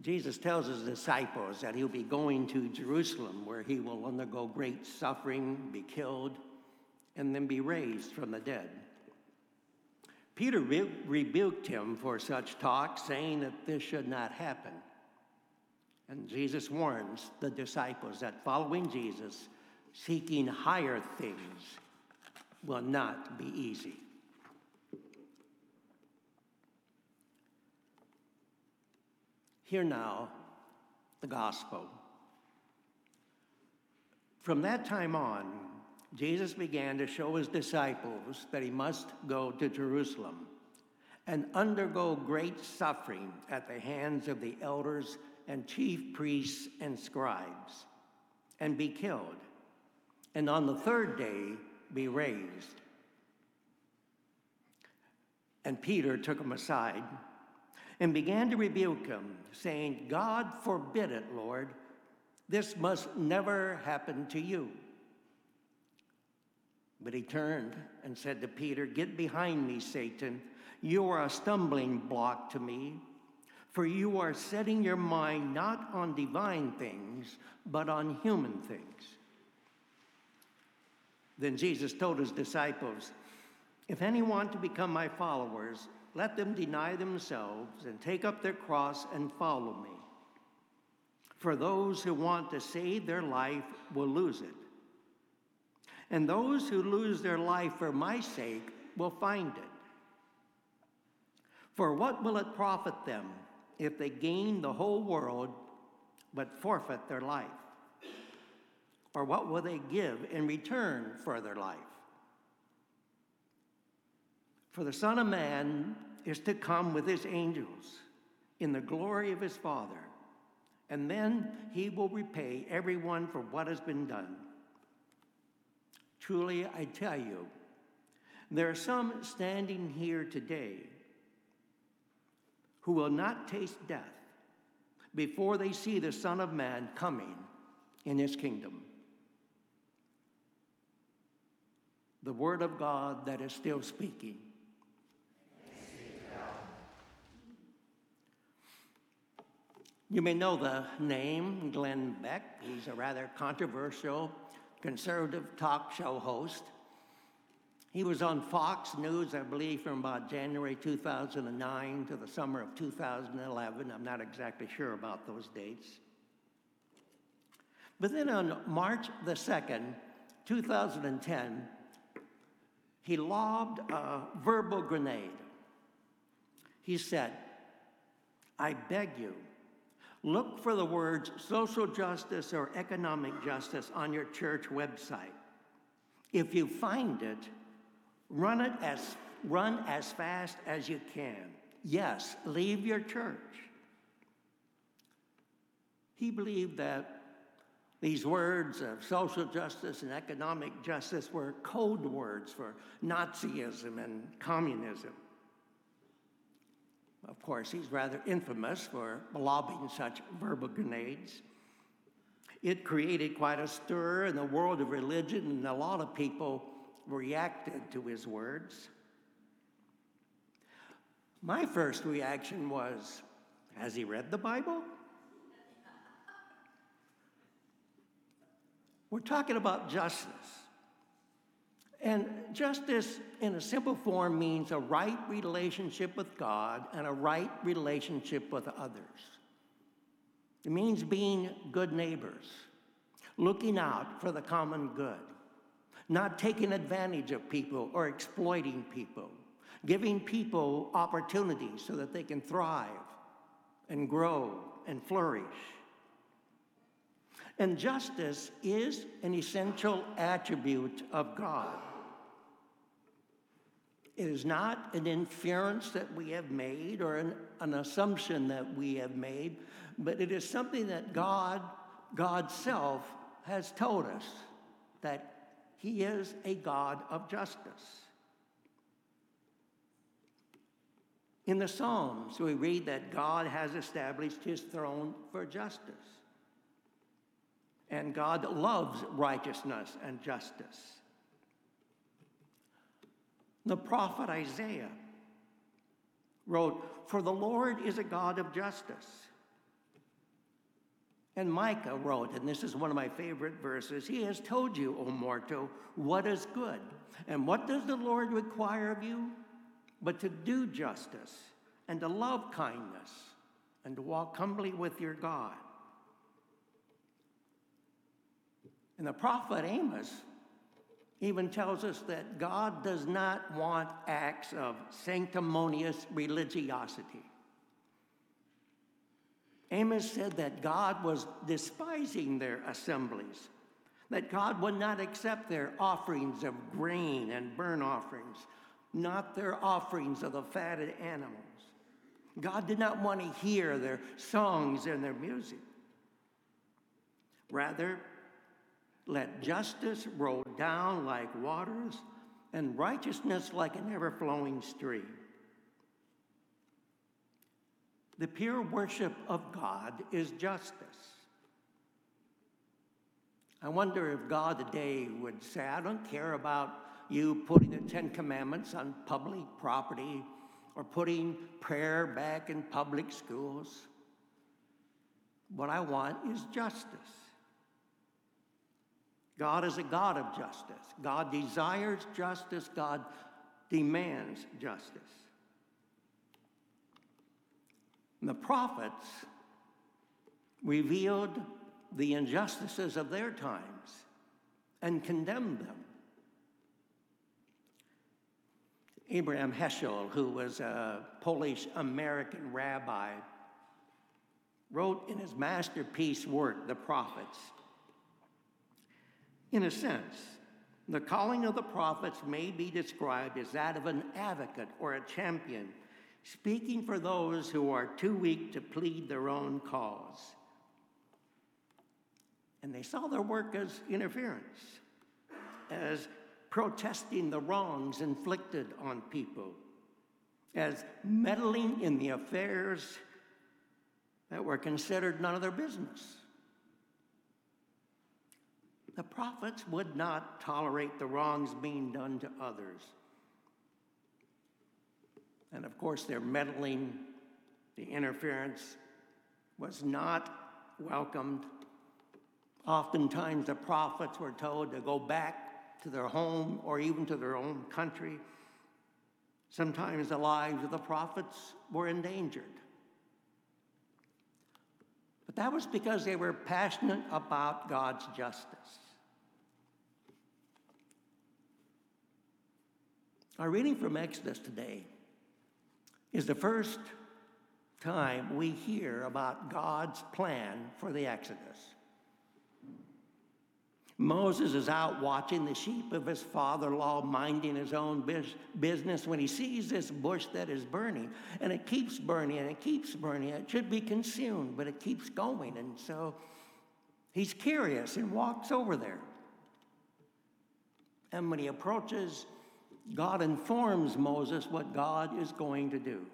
Jesus tells his disciples that he'll be going to Jerusalem where he will undergo great suffering, be killed, and then be raised from the dead. Peter re- rebuked him for such talk, saying that this should not happen. And Jesus warns the disciples that following Jesus, seeking higher things, will not be easy. Hear now the gospel. From that time on, Jesus began to show his disciples that he must go to Jerusalem and undergo great suffering at the hands of the elders and chief priests and scribes, and be killed, and on the third day be raised. And Peter took him aside and began to rebuke him, saying, God forbid it, Lord. This must never happen to you. But he turned and said to Peter, Get behind me, Satan. You are a stumbling block to me, for you are setting your mind not on divine things, but on human things. Then Jesus told his disciples, If any want to become my followers, let them deny themselves and take up their cross and follow me. For those who want to save their life will lose it. And those who lose their life for my sake will find it. For what will it profit them if they gain the whole world but forfeit their life? Or what will they give in return for their life? For the Son of Man is to come with his angels in the glory of his Father, and then he will repay everyone for what has been done. Truly, I tell you, there are some standing here today who will not taste death before they see the Son of Man coming in his kingdom. The Word of God that is still speaking. You may know the name Glenn Beck. He's a rather controversial conservative talk show host. He was on Fox News, I believe, from about January 2009 to the summer of 2011. I'm not exactly sure about those dates. But then on March the 2nd, 2010, he lobbed a verbal grenade. He said, I beg you, Look for the words social justice or economic justice on your church website. If you find it, run it as run as fast as you can. Yes, leave your church. He believed that these words of social justice and economic justice were code words for Nazism and communism. Of course, he's rather infamous for lobbing such verbal grenades. It created quite a stir in the world of religion, and a lot of people reacted to his words. My first reaction was Has he read the Bible? We're talking about justice. And justice, in a simple form, means a right relationship with God and a right relationship with others. It means being good neighbors, looking out for the common good, not taking advantage of people or exploiting people, giving people opportunities so that they can thrive and grow and flourish. And justice is an essential attribute of God. It is not an inference that we have made or an, an, assumption that we have made, but it is something that God, God's self, has told us that He is a God of justice. In the Psalms, we read that God has established His throne for justice. And God loves righteousness and justice. The prophet Isaiah wrote, For the Lord is a God of justice. And Micah wrote, and this is one of my favorite verses He has told you, O mortal, what is good. And what does the Lord require of you? But to do justice, and to love kindness, and to walk humbly with your God. And the prophet Amos even tells us that God does not want acts of sanctimonious religiosity. Amos said that God was despising their assemblies, that God would not accept their offerings of grain and burnt offerings, not their offerings of the fatted animals. God did not want to hear their songs and their music. Rather, let justice roll down like waters and righteousness like an ever flowing stream. The pure worship of God is justice. I wonder if God today would say, I don't care about you putting the Ten Commandments on public property or putting prayer back in public schools. What I want is justice. God is a God of justice. God desires justice. God demands justice. And the prophets revealed the injustices of their times and condemned them. Abraham Heschel, who was a Polish American rabbi, wrote in his masterpiece work, The Prophets in a sense, the calling of the prophets may be described as that of an advocate or a champion, speaking for those who are too weak to plead their own cause. And they saw their work as interference, as protesting the wrongs inflicted on people, as meddling in the affairs that were considered none of their business. The prophets would not tolerate the wrongs being done to others. And of course, their meddling, the interference was not welcomed. Oftentimes, the prophets were told to go back to their home or even to their own country. Sometimes the lives of the prophets were endangered. But that was because they were passionate about God's justice. Our reading from Exodus today is the first time we hear about God's plan for the Exodus. Moses is out watching the sheep of his father in law, minding his own business, when he sees this bush that is burning. And it keeps burning and it keeps burning. It should be consumed, but it keeps going. And so he's curious and walks over there. And when he approaches, God informs Moses what God is going to do.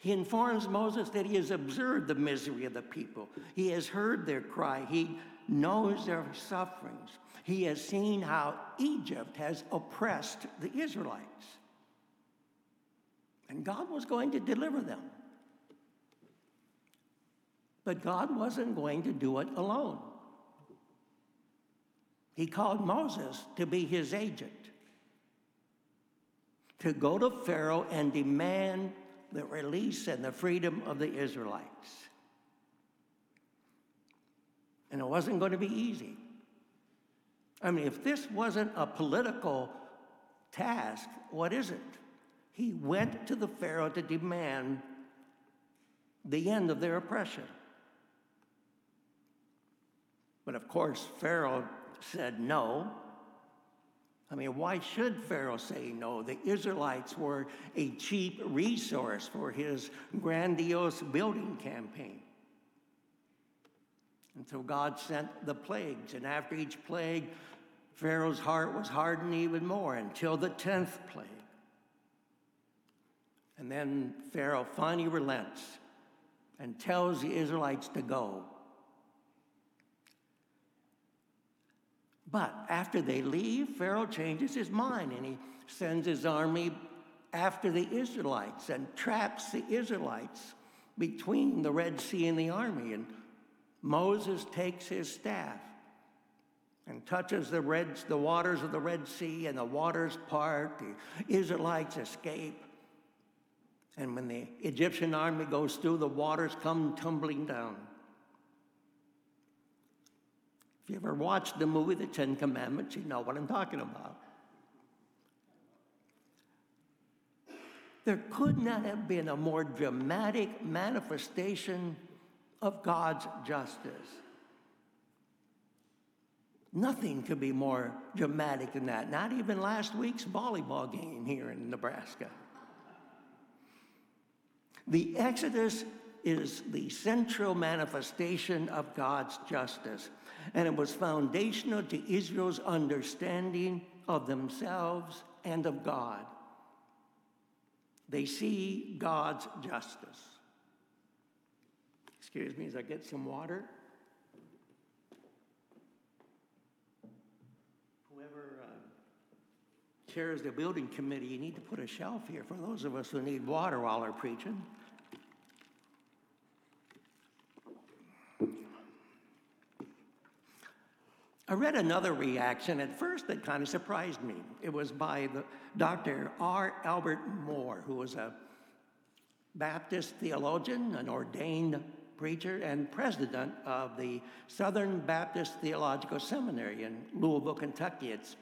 He informs Moses that he has observed the misery of the people. He has heard their cry. He knows their sufferings. He has seen how Egypt has oppressed the Israelites. And God was going to deliver them. But God wasn't going to do it alone. He called Moses to be his agent, to go to Pharaoh and demand the release and the freedom of the Israelites. And it wasn't going to be easy. I mean, if this wasn't a political task, what is it? He went to the Pharaoh to demand the end of their oppression. But of course, Pharaoh said no. I mean, why should Pharaoh say no? The Israelites were a cheap resource for his grandiose building campaign. And so God sent the plagues, and after each plague, Pharaoh's heart was hardened even more until the 10th plague. And then Pharaoh finally relents and tells the Israelites to go. But after they leave, Pharaoh changes his mind and he sends his army after the Israelites and traps the Israelites between the Red Sea and the army. And Moses takes his staff and touches the, red, the waters of the Red Sea, and the waters part. The Israelites escape. And when the Egyptian army goes through, the waters come tumbling down. If you ever watched the movie The Ten Commandments, you know what I'm talking about. There could not have been a more dramatic manifestation of God's justice. Nothing could be more dramatic than that, not even last week's volleyball game here in Nebraska. The Exodus is the central manifestation of God's justice, and it was foundational to Israel's understanding of themselves and of God. They see God's justice. Excuse me as I get some water. Whoever uh, chairs the building committee, you need to put a shelf here for those of us who need water while we're preaching. I read another reaction at first that kind of surprised me. It was by the Dr. R. Albert Mohler, who was a Baptist theologian, an ordained preacher, and president of the Southern Baptist Theological Seminary in Louisville, Kentucky. It's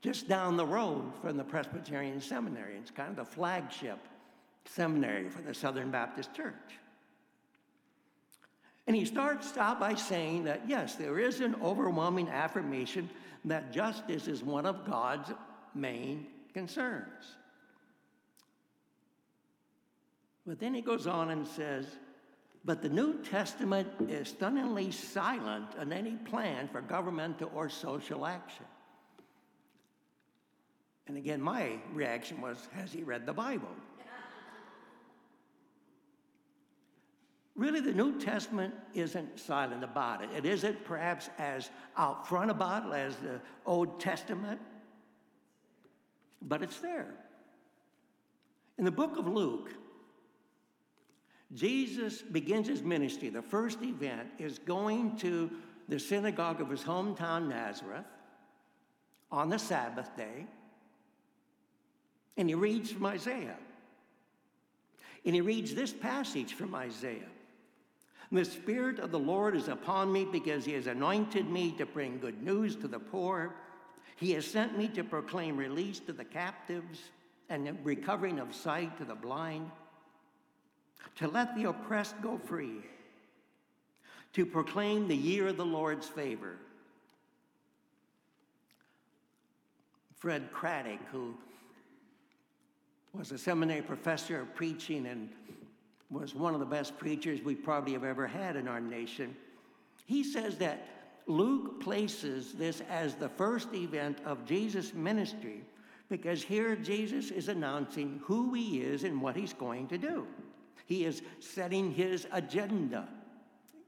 just down the road from the Presbyterian Seminary. It's kind of the flagship seminary for the Southern Baptist Church. And he starts out by saying that, yes, there is an overwhelming affirmation that justice is one of God's main concerns. But then he goes on and says, but the New Testament is stunningly silent on any plan for governmental or social action. And again, my reaction was, has he read the Bible? Really, the New Testament isn't silent about it. It isn't perhaps as out front about it as the Old Testament, but it's there. In the book of Luke, Jesus begins his ministry. The first event is going to the synagogue of his hometown, Nazareth, on the Sabbath day, and he reads from Isaiah. And he reads this passage from Isaiah. The Spirit of the Lord is upon me because He has anointed me to bring good news to the poor. He has sent me to proclaim release to the captives and recovering of sight to the blind, to let the oppressed go free, to proclaim the year of the Lord's favor. Fred Craddock, who was a seminary professor of preaching and was one of the best preachers we probably have ever had in our nation. He says that Luke places this as the first event of Jesus' ministry because here Jesus is announcing who he is and what he's going to do. He is setting his agenda.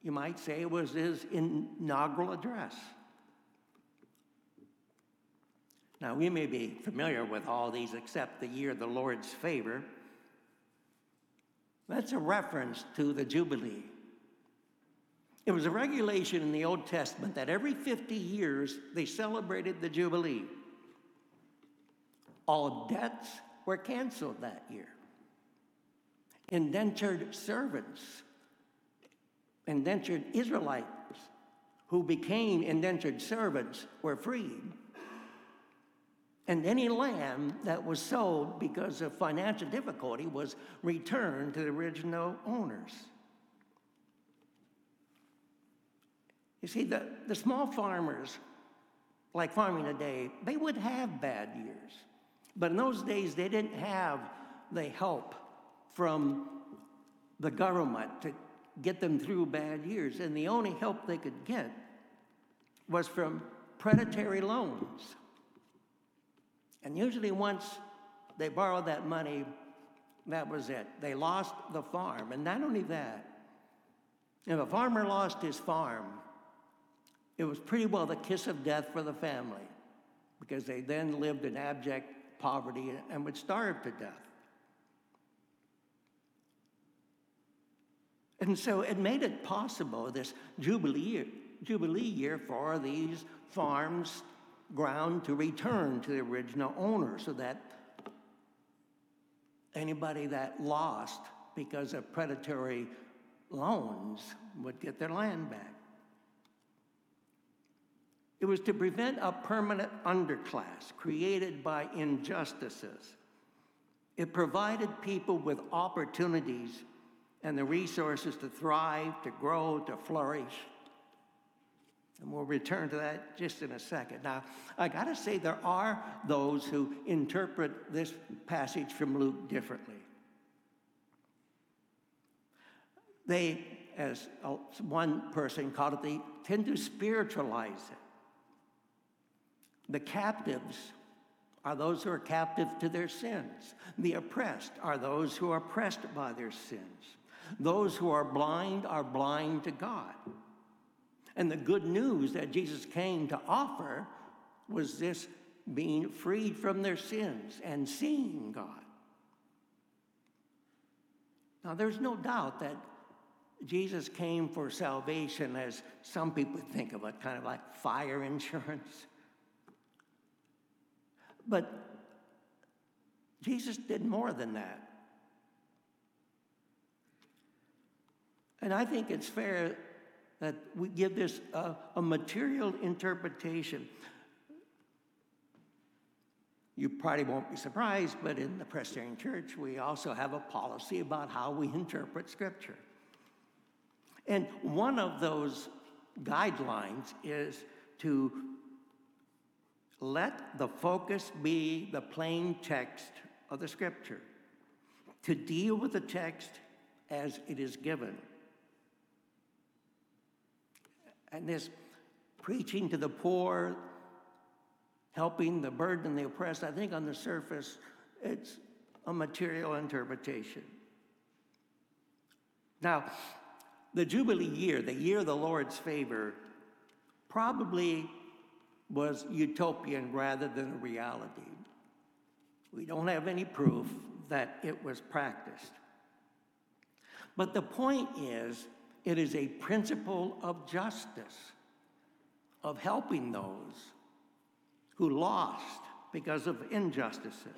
You might say it was his inaugural address. Now, we may be familiar with all these except the year of the Lord's favor. That's a reference to the Jubilee. It was a regulation in the Old Testament that every 50 years they celebrated the Jubilee. All debts were canceled that year. Indentured servants, indentured Israelites who became indentured servants were freed and any land that was sold because of financial difficulty was returned to the original owners. You see, the, the small farmers, like farming today, they would have bad years. But in those days, they didn't have the help from the government to get them through bad years. And the only help they could get was from predatory loans. And usually, once they borrowed that money, that was it. They lost the farm. And not only that, if a farmer lost his farm, it was pretty well the kiss of death for the family because they then lived in abject poverty and would starve to death. And so it made it possible, this Jubilee, Jubilee year, for these farms, ground to return to the original owner so that anybody that lost because of predatory loans would get their land back. It was to prevent a permanent underclass created by injustices. It provided people with opportunities and the resources to thrive, to grow, to flourish. And we'll return to that just in a second. Now, I got to say, there are those who interpret this passage from Luke differently. They, as uh, one person called it, they tend to spiritualize it. The captives are those who are captive to their sins. The oppressed are those who are oppressed by their sins. Those who are blind are blind to God. And the good news that Jesus came to offer was this being freed from their sins and seeing God. Now, there's no doubt that Jesus came for salvation as some people think of it, kind of like fire insurance. But Jesus did more than that. And I think it's fair that we give this a, a material interpretation. You probably won't be surprised, but in the Presbyterian Church, we also have a policy about how we interpret Scripture. And one of those guidelines is to let the focus be the plain text of the Scripture, to deal with the text as it is given. And this preaching to the poor, helping the burdened the oppressed, I think on the surface, it's a material interpretation. Now, the Jubilee year, the year of the Lord's favor, probably was utopian rather than a reality. We don't have any proof that it was practiced. But the point is, it is a principle of justice, of helping those who lost because of injustices.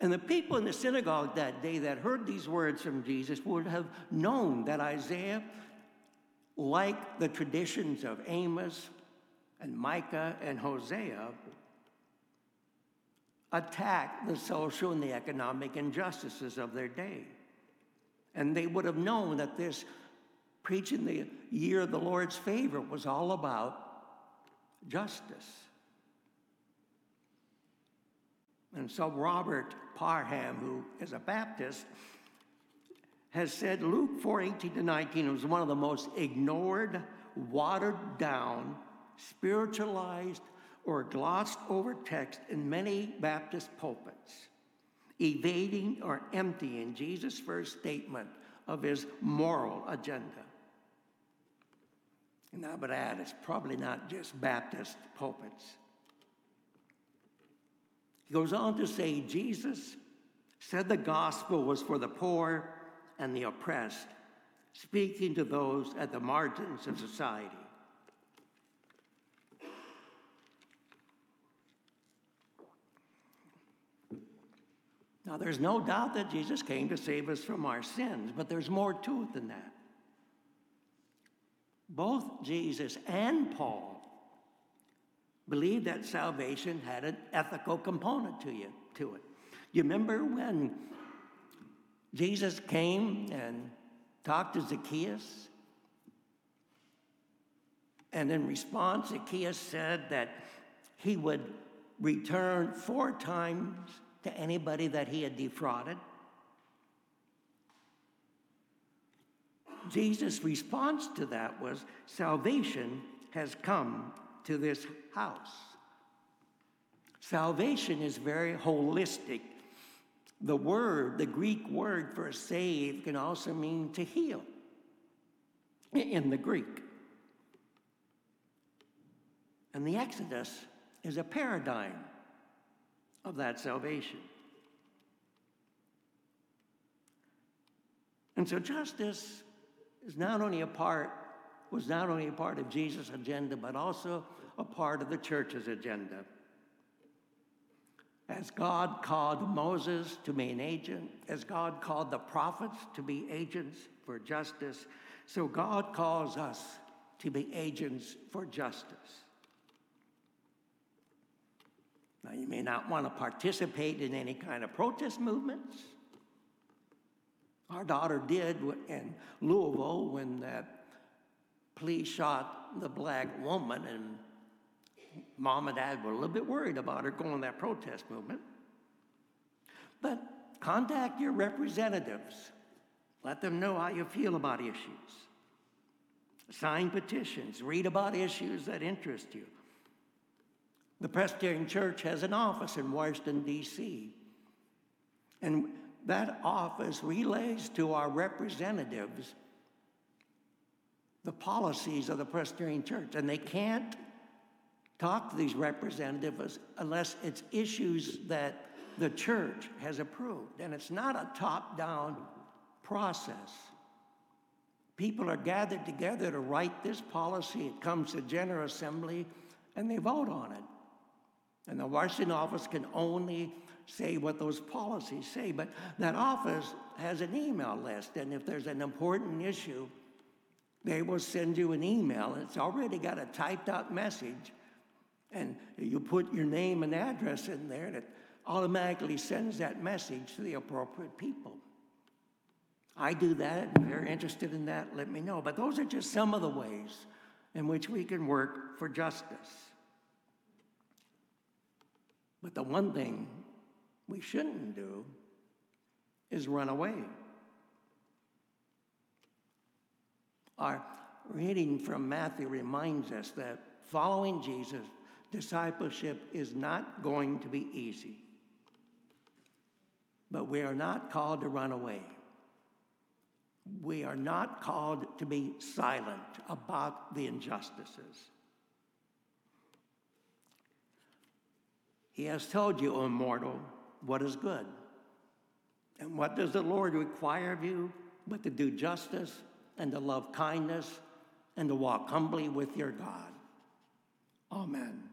And the people in the synagogue that day that heard these words from Jesus would have known that Isaiah, like the traditions of Amos and Micah and Hosea, attacked the social and the economic injustices of their day. And they would have known that this preaching the year of the Lord's favor was all about justice. And so Robert Parham, who is a Baptist, has said Luke 4 18 to 19 was one of the most ignored, watered down, spiritualized, or glossed over text in many Baptist pulpits, evading or emptying Jesus' first statement of his moral agenda. And I would add, it's probably not just Baptist pulpits. He goes on to say Jesus said the gospel was for the poor and the oppressed, speaking to those at the margins of society. Now, there's no doubt that Jesus came to save us from our sins, but there's more to it than that. Both Jesus and Paul believed that salvation had an ethical component to you to it. You remember when Jesus came and talked to Zacchaeus? And in response, Zacchaeus said that he would return four times to anybody that he had defrauded. Jesus' response to that was salvation has come to this house. Salvation is very holistic. The word, the Greek word for save, can also mean to heal in the Greek. And the Exodus is a paradigm of that salvation. And so justice is not only a part, was not only a part of Jesus' agenda, but also a part of the church's agenda. As God called Moses to be an agent, as God called the prophets to be agents for justice, so God calls us to be agents for justice. Now, you may not want to participate in any kind of protest movements. Our daughter did in Louisville when that police shot the black woman, and mom and dad were a little bit worried about her going that protest movement. But contact your representatives. Let them know how you feel about issues. Sign petitions. Read about issues that interest you. The Presbyterian Church has an office in Washington, D.C. And that office relays to our representatives the policies of the Presbyterian Church. And they can't talk to these representatives unless it's issues that the church has approved. And it's not a top down process. People are gathered together to write this policy. It comes to General Assembly and they vote on it. And the Washington office can only say what those policies say. But that office has an email list, and if there's an important issue, they will send you an email. It's already got a typed out message, and you put your name and address in there, and it automatically sends that message to the appropriate people. I do that. If you're interested in that, let me know. But those are just some of the ways in which we can work for justice. But the one thing we shouldn't do is run away. Our reading from Matthew reminds us that following Jesus, discipleship is not going to be easy. But we are not called to run away. We are not called to be silent about the injustices. He has told you, O mortal, what is good. And what does the Lord require of you but to do justice and to love kindness and to walk humbly with your God? Amen.